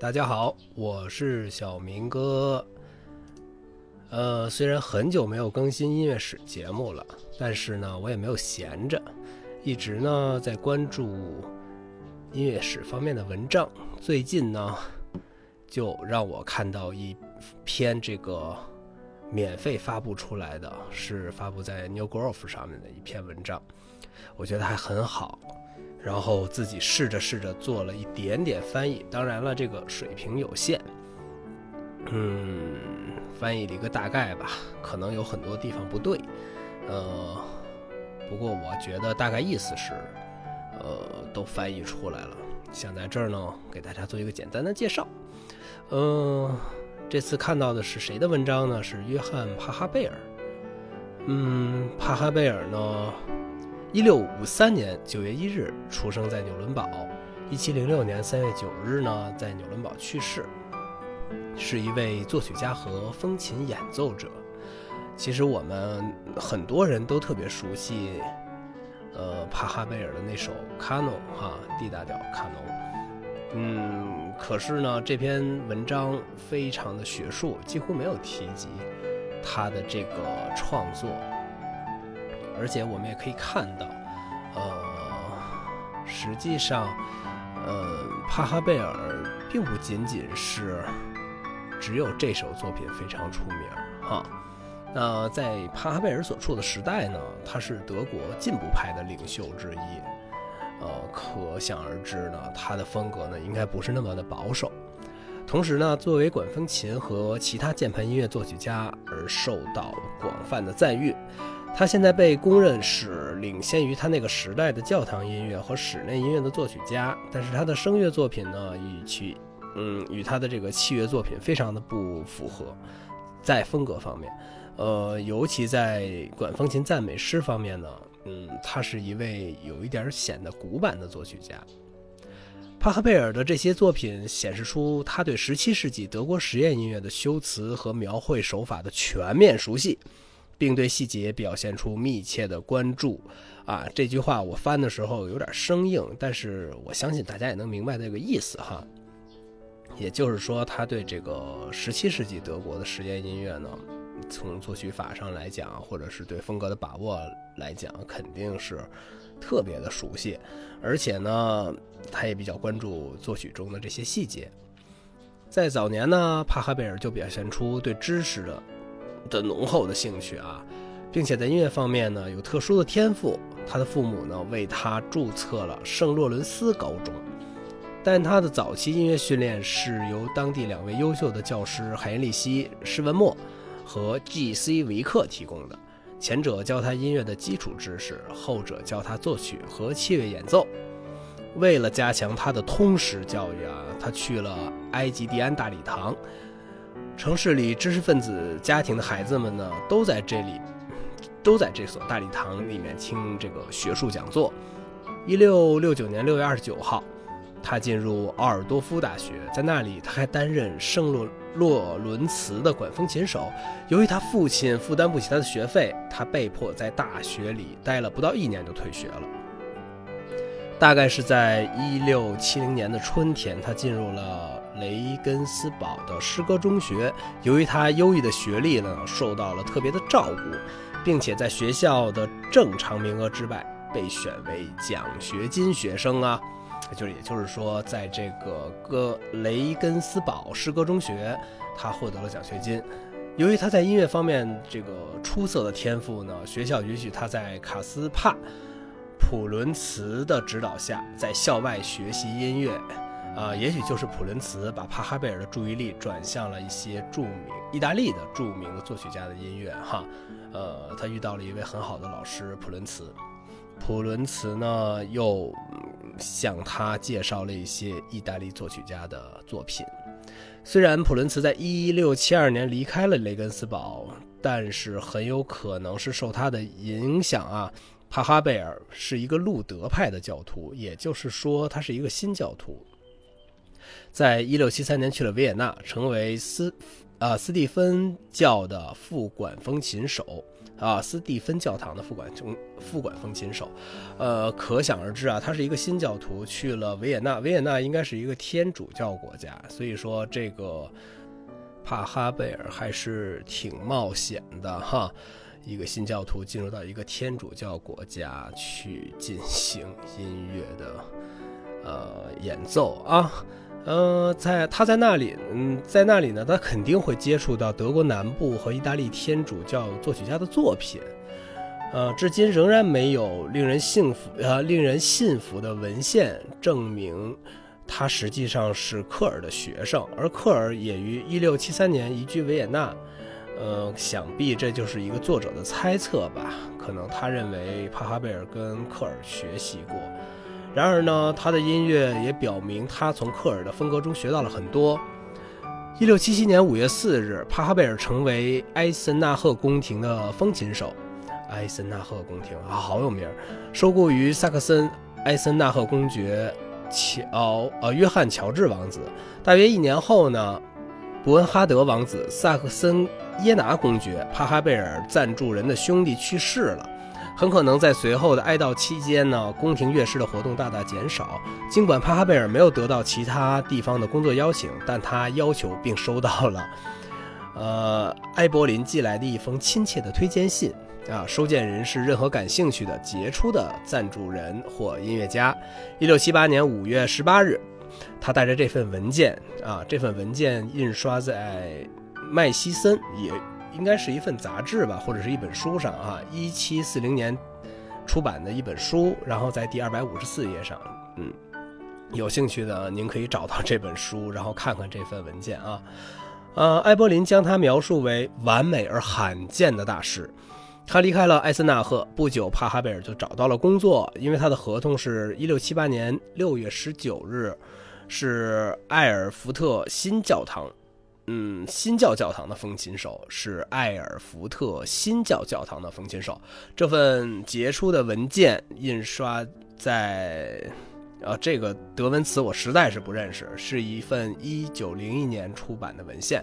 大家好，我是小明哥。呃，虽然很久没有更新音乐史节目了，但是呢，我也没有闲着，一直呢在关注音乐史方面的文章。最近呢，就让我看到一篇这个免费发布出来的，是发布在 New Grove 上面的一篇文章，我觉得还很好。然后自己试着试着做了一点点翻译，当然了，这个水平有限。嗯，翻译了一个大概吧，可能有很多地方不对，呃，不过我觉得大概意思是，呃，都翻译出来了。想在这儿呢，给大家做一个简单的介绍。嗯，这次看到的是谁的文章呢？是约翰·帕哈贝尔。嗯，帕哈贝尔呢，一六五三年九月一日出生在纽伦堡，一七零六年三月九日呢，在纽伦堡去世。是一位作曲家和风琴演奏者。其实我们很多人都特别熟悉，呃，帕哈贝尔的那首卡农哈 D 大调卡农。嗯，可是呢，这篇文章非常的学术，几乎没有提及他的这个创作。而且我们也可以看到，呃，实际上，呃，帕哈贝尔并不仅仅是。只有这首作品非常出名哈。那在帕哈贝尔所处的时代呢，他是德国进步派的领袖之一，呃，可想而知呢，他的风格呢应该不是那么的保守。同时呢，作为管风琴和其他键盘音乐作曲家而受到广泛的赞誉。他现在被公认是领先于他那个时代的教堂音乐和室内音乐的作曲家，但是他的声乐作品呢，与其嗯，与他的这个器乐作品非常的不符合，在风格方面，呃，尤其在管风琴赞美诗方面呢，嗯，他是一位有一点显得古板的作曲家。帕赫贝尔的这些作品显示出他对17世纪德国实验音乐的修辞和描绘手法的全面熟悉，并对细节表现出密切的关注。啊，这句话我翻的时候有点生硬，但是我相信大家也能明白这个意思哈。也就是说，他对这个十七世纪德国的实验音乐呢，从作曲法上来讲，或者是对风格的把握来讲，肯定是特别的熟悉。而且呢，他也比较关注作曲中的这些细节。在早年呢，帕哈贝尔就表现出对知识的的浓厚的兴趣啊，并且在音乐方面呢有特殊的天赋。他的父母呢为他注册了圣洛伦斯高中。但他的早期音乐训练是由当地两位优秀的教师海因里希·施文默和 G.C. 维克提供的。前者教他音乐的基础知识，后者教他作曲和器乐演奏。为了加强他的通识教育啊，他去了埃及蒂安大礼堂。城市里知识分子家庭的孩子们呢，都在这里，都在这所大礼堂里面听这个学术讲座。一六六九年六月二十九号。他进入奥尔多夫大学，在那里他还担任圣洛洛伦茨的管风琴手。由于他父亲负担不起他的学费，他被迫在大学里待了不到一年就退学了。大概是在一六七零年的春天，他进入了雷根斯堡的诗歌中学。由于他优异的学历呢，受到了特别的照顾，并且在学校的正常名额之外被选为奖学金学生啊。就是，也就是说，在这个哥雷根斯堡诗歌中学，他获得了奖学金。由于他在音乐方面这个出色的天赋呢，学校允许他在卡斯帕普伦茨的指导下，在校外学习音乐。啊，也许就是普伦茨把帕哈贝尔的注意力转向了一些著名意大利的著名的作曲家的音乐。哈，呃，他遇到了一位很好的老师普伦茨。普伦茨呢，又向他介绍了一些意大利作曲家的作品。虽然普伦茨在一六七二年离开了雷根斯堡，但是很有可能是受他的影响啊。帕哈贝尔是一个路德派的教徒，也就是说，他是一个新教徒。在一六七三年去了维也纳，成为斯啊斯蒂芬教的副管风琴手。啊，斯蒂芬教堂的副管中副管风琴手，呃，可想而知啊，他是一个新教徒，去了维也纳，维也纳应该是一个天主教国家，所以说这个帕哈贝尔还是挺冒险的哈，一个新教徒进入到一个天主教国家去进行音乐的呃演奏啊。呃，在他在那里，嗯，在那里呢，他肯定会接触到德国南部和意大利天主教作曲家的作品。呃，至今仍然没有令人信服呃令人信服的文献证明他实际上是克尔的学生，而克尔也于一六七三年移居维也纳。呃，想必这就是一个作者的猜测吧，可能他认为帕哈贝尔跟克尔学习过。然而呢，他的音乐也表明他从克尔的风格中学到了很多。一六七七年五月四日，帕哈贝尔成为埃森纳赫宫廷的风琴手。埃森纳赫宫廷啊，好有名儿，收购于萨克森埃森纳赫公爵乔呃约翰乔治王子。大约一年后呢，伯恩哈德王子萨克森耶拿公爵帕哈贝尔赞助人的兄弟去世了。很可能在随后的哀悼期间呢，宫廷乐师的活动大大减少。尽管帕哈贝尔没有得到其他地方的工作邀请，但他要求并收到了，呃，埃柏林寄来的一封亲切的推荐信。啊，收件人是任何感兴趣的杰出的赞助人或音乐家。一六七八年五月十八日，他带着这份文件啊，这份文件印刷在麦西森也。应该是一份杂志吧，或者是一本书上啊，一七四零年出版的一本书，然后在第二百五十四页上，嗯，有兴趣的您可以找到这本书，然后看看这份文件啊。呃，埃柏林将他描述为完美而罕见的大师。他离开了艾森纳赫不久，帕哈贝尔就找到了工作，因为他的合同是一六七八年六月十九日，是埃尔福特新教堂。嗯，新教教堂的风琴手是埃尔福特新教教堂的风琴手。这份杰出的文件印刷在，呃，这个德文词我实在是不认识，是一份一九零一年出版的文献，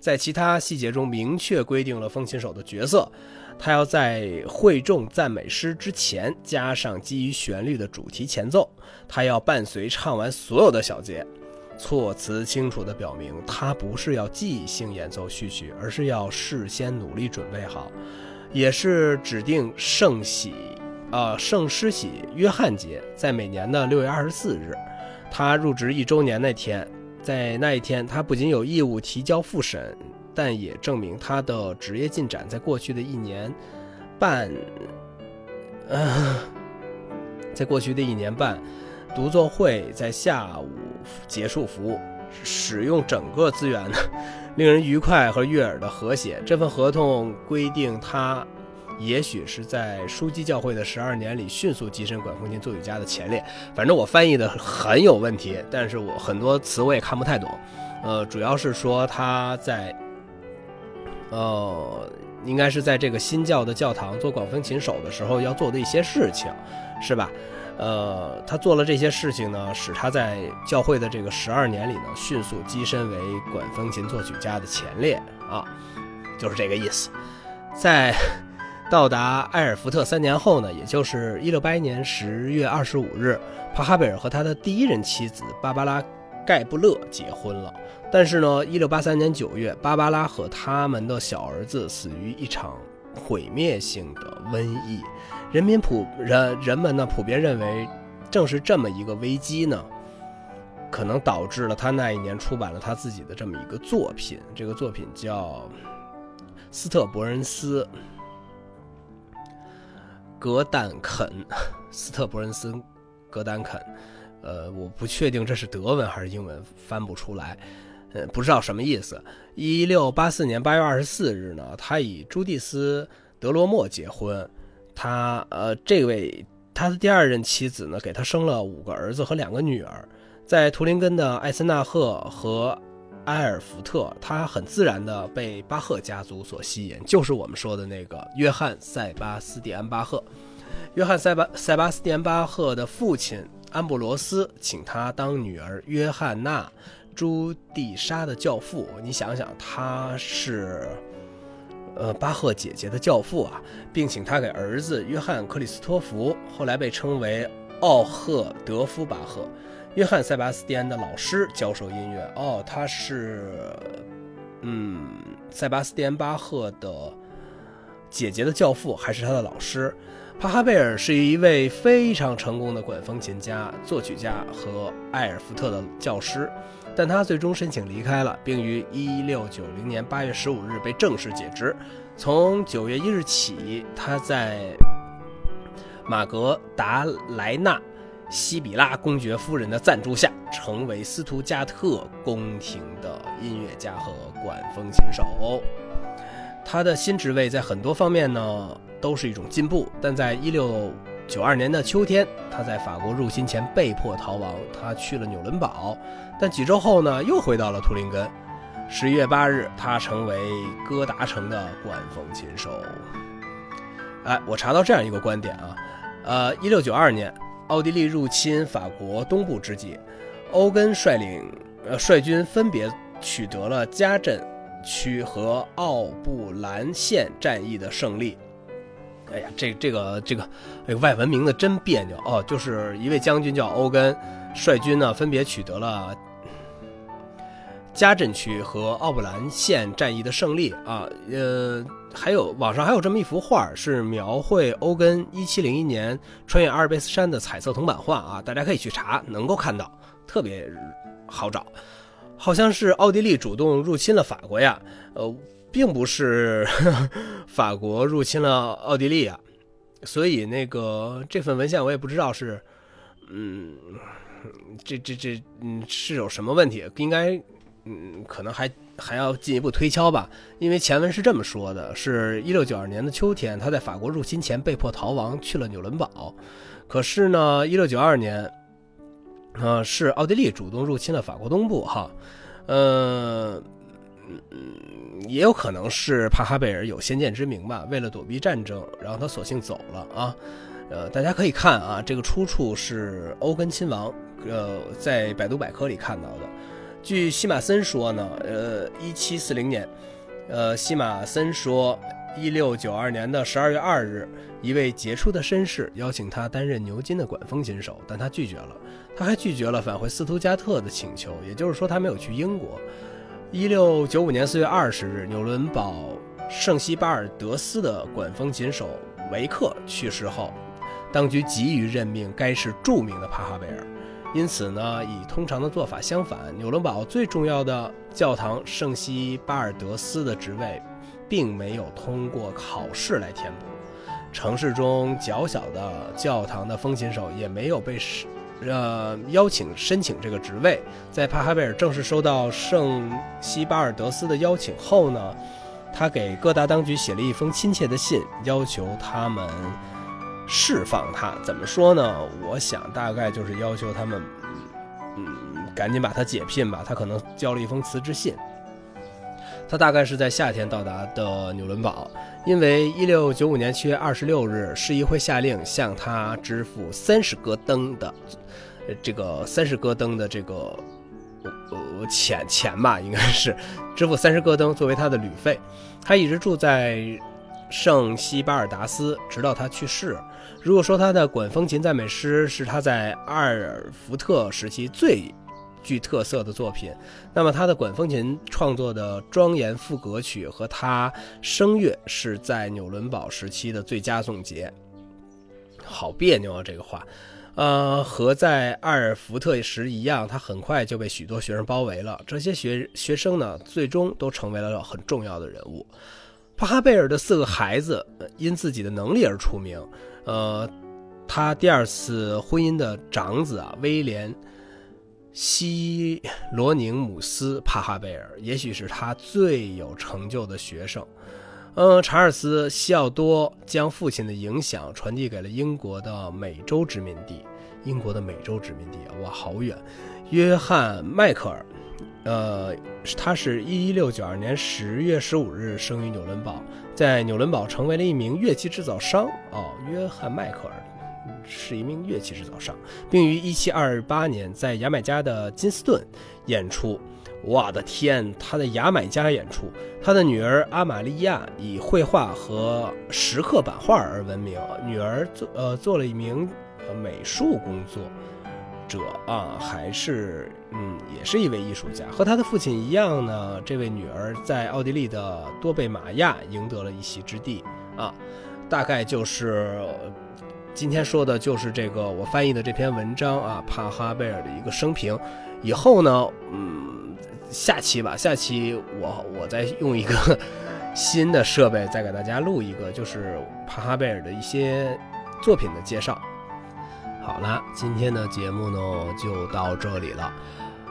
在其他细节中明确规定了风琴手的角色，他要在会众赞美诗之前加上基于旋律的主题前奏，他要伴随唱完所有的小节。措辞清楚地表明，他不是要即兴演奏序曲，而是要事先努力准备好，也是指定圣喜，呃，圣施洗约翰节，在每年的六月二十四日，他入职一周年那天，在那一天，他不仅有义务提交复审，但也证明他的职业进展在过去的一年半，呃，在过去的一年半。独奏会在下午结束服务，使用整个资源的，令人愉快和悦耳的和谐。这份合同规定，他也许是在枢机教会的十二年里迅速跻身管风琴作曲家的前列。反正我翻译的很有问题，但是我很多词我也看不太懂。呃，主要是说他在，呃，应该是在这个新教的教堂做管风琴手的时候要做的一些事情，是吧？呃，他做了这些事情呢，使他在教会的这个十二年里呢，迅速跻身为管风琴作曲家的前列啊，就是这个意思。在到达埃尔福特三年后呢，也就是一六八一年十月二十五日，帕哈贝尔和他的第一任妻子芭芭拉·盖布勒结婚了。但是呢，一六八三年九月，芭芭拉和他们的小儿子死于一场毁灭性的瘟疫。人民普人人们呢普遍认为，正是这么一个危机呢，可能导致了他那一年出版了他自己的这么一个作品。这个作品叫《斯特伯恩斯格丹肯》，斯特伯恩斯格丹肯。呃，我不确定这是德文还是英文，翻不出来。呃，不知道什么意思。一六八四年八月二十四日呢，他与朱蒂斯德罗莫结婚。他呃，这位他的第二任妻子呢，给他生了五个儿子和两个女儿。在图林根的艾森纳赫和埃尔福特，他很自然地被巴赫家族所吸引，就是我们说的那个约翰塞巴斯蒂安巴赫。约翰塞巴塞巴斯蒂安巴赫的父亲安布罗斯请他当女儿约翰娜朱蒂莎的教父。你想想，他是。呃巴赫姐姐的教父啊，并请他给儿子约翰克里斯托弗，后来被称为奥赫德夫巴赫，约翰塞巴斯蒂安的老师教授音乐。哦，他是，嗯，塞巴斯蒂安巴赫的姐姐的教父，还是他的老师？帕哈贝尔是一位非常成功的管风琴家、作曲家和埃尔福特的教师，但他最终申请离开了，并于1690年8月15日被正式解职。从9月1日起，他在马格达莱纳西比拉公爵夫人的赞助下，成为斯图加特宫廷的音乐家和管风琴手。他的新职位在很多方面呢。都是一种进步，但在一六九二年的秋天，他在法国入侵前被迫逃亡。他去了纽伦堡，但几周后呢，又回到了图林根。十一月八日，他成为哥达城的管风琴手。哎，我查到这样一个观点啊，呃，一六九二年，奥地利入侵法国东部之际，欧根率领呃率军分别取得了加镇区和奥布兰县战役的胜利。哎呀，这这个这个，哎，外文名字真别扭哦。就是一位将军叫欧根，率军呢分别取得了加镇区和奥布兰县战役的胜利啊。呃，还有网上还有这么一幅画，是描绘欧根1701年穿越阿尔卑斯山的彩色铜版画啊，大家可以去查，能够看到，特别好找。好像是奥地利主动入侵了法国呀，呃。并不是 法国入侵了奥地利啊，所以那个这份文献我也不知道是，嗯，这这这嗯是有什么问题？应该嗯可能还还要进一步推敲吧。因为前文是这么说的：，是一六九二年的秋天，他在法国入侵前被迫逃亡去了纽伦堡。可是呢，一六九二年，啊，是奥地利主动入侵了法国东部，哈，嗯。嗯，也有可能是帕哈贝尔有先见之明吧，为了躲避战争，然后他索性走了啊。呃，大家可以看啊，这个出处是欧根亲王，呃，在百度百科里看到的。据西马森说呢，呃，一七四零年，呃，西马森说，一六九二年的十二月二日，一位杰出的绅士邀请他担任牛津的管风琴手，但他拒绝了。他还拒绝了返回斯图加特的请求，也就是说，他没有去英国。一六九五年四月二十日，纽伦堡圣西巴尔德斯的管风琴手维克去世后，当局急于任命该市著名的帕哈贝尔。因此呢，与通常的做法相反，纽伦堡最重要的教堂圣西巴尔德斯的职位，并没有通过考试来填补。城市中较小的教堂的风琴手也没有被使。呃，邀请申请这个职位，在帕哈贝尔正式收到圣西巴尔德斯的邀请后呢，他给各大当局写了一封亲切的信，要求他们释放他。怎么说呢？我想大概就是要求他们，嗯，赶紧把他解聘吧。他可能交了一封辞职信。他大概是在夏天到达的纽伦堡，因为一六九五年七月二十六日，市议会下令向他支付三十戈登的。这个三十戈登的这个呃钱钱吧，应该是支付三十戈登作为他的旅费。他一直住在圣西巴尔达斯，直到他去世。如果说他的管风琴赞美诗是他在阿尔福特时期最具特色的作品，那么他的管风琴创作的庄严赋格曲和他声乐是在纽伦堡时期的最佳总结。好别扭啊，这个话。呃，和在阿尔福特时一样，他很快就被许多学生包围了。这些学学生呢，最终都成为了很重要的人物。帕哈贝尔的四个孩子因自己的能力而出名。呃，他第二次婚姻的长子啊，威廉·西罗宁姆斯·帕哈贝尔，也许是他最有成就的学生。嗯，查尔斯·西奥多将父亲的影响传递给了英国的美洲殖民地。英国的美洲殖民地啊，哇，好远！约翰·迈克尔，呃，他是一六九二年十月十五日生于纽伦堡，在纽伦堡成为了一名乐器制造商。哦，约翰·迈克尔是一名乐器制造商，并于一七二八年在牙买加的金斯顿演出。我的天，他在牙买加演出，他的女儿阿玛利亚以绘画和石刻版画而闻名，女儿做呃做了一名美术工作者啊，还是嗯也是一位艺术家，和他的父亲一样呢，这位女儿在奥地利的多贝玛亚赢得了一席之地啊，大概就是。今天说的就是这个我翻译的这篇文章啊，帕哈贝尔的一个生平。以后呢，嗯，下期吧，下期我我再用一个新的设备再给大家录一个，就是帕哈贝尔的一些作品的介绍。好了，今天的节目呢就到这里了。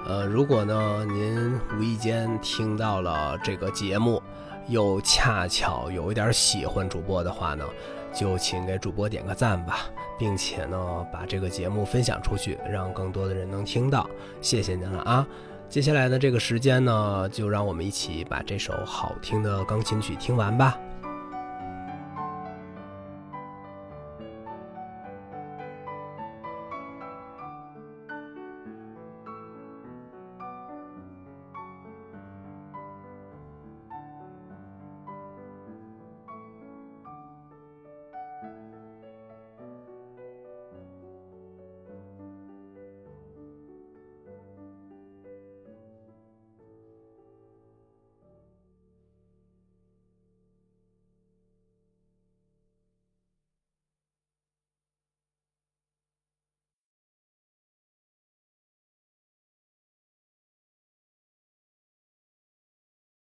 呃，如果呢您无意间听到了这个节目，又恰巧有一点喜欢主播的话呢。就请给主播点个赞吧，并且呢，把这个节目分享出去，让更多的人能听到。谢谢您了啊！接下来的这个时间呢，就让我们一起把这首好听的钢琴曲听完吧。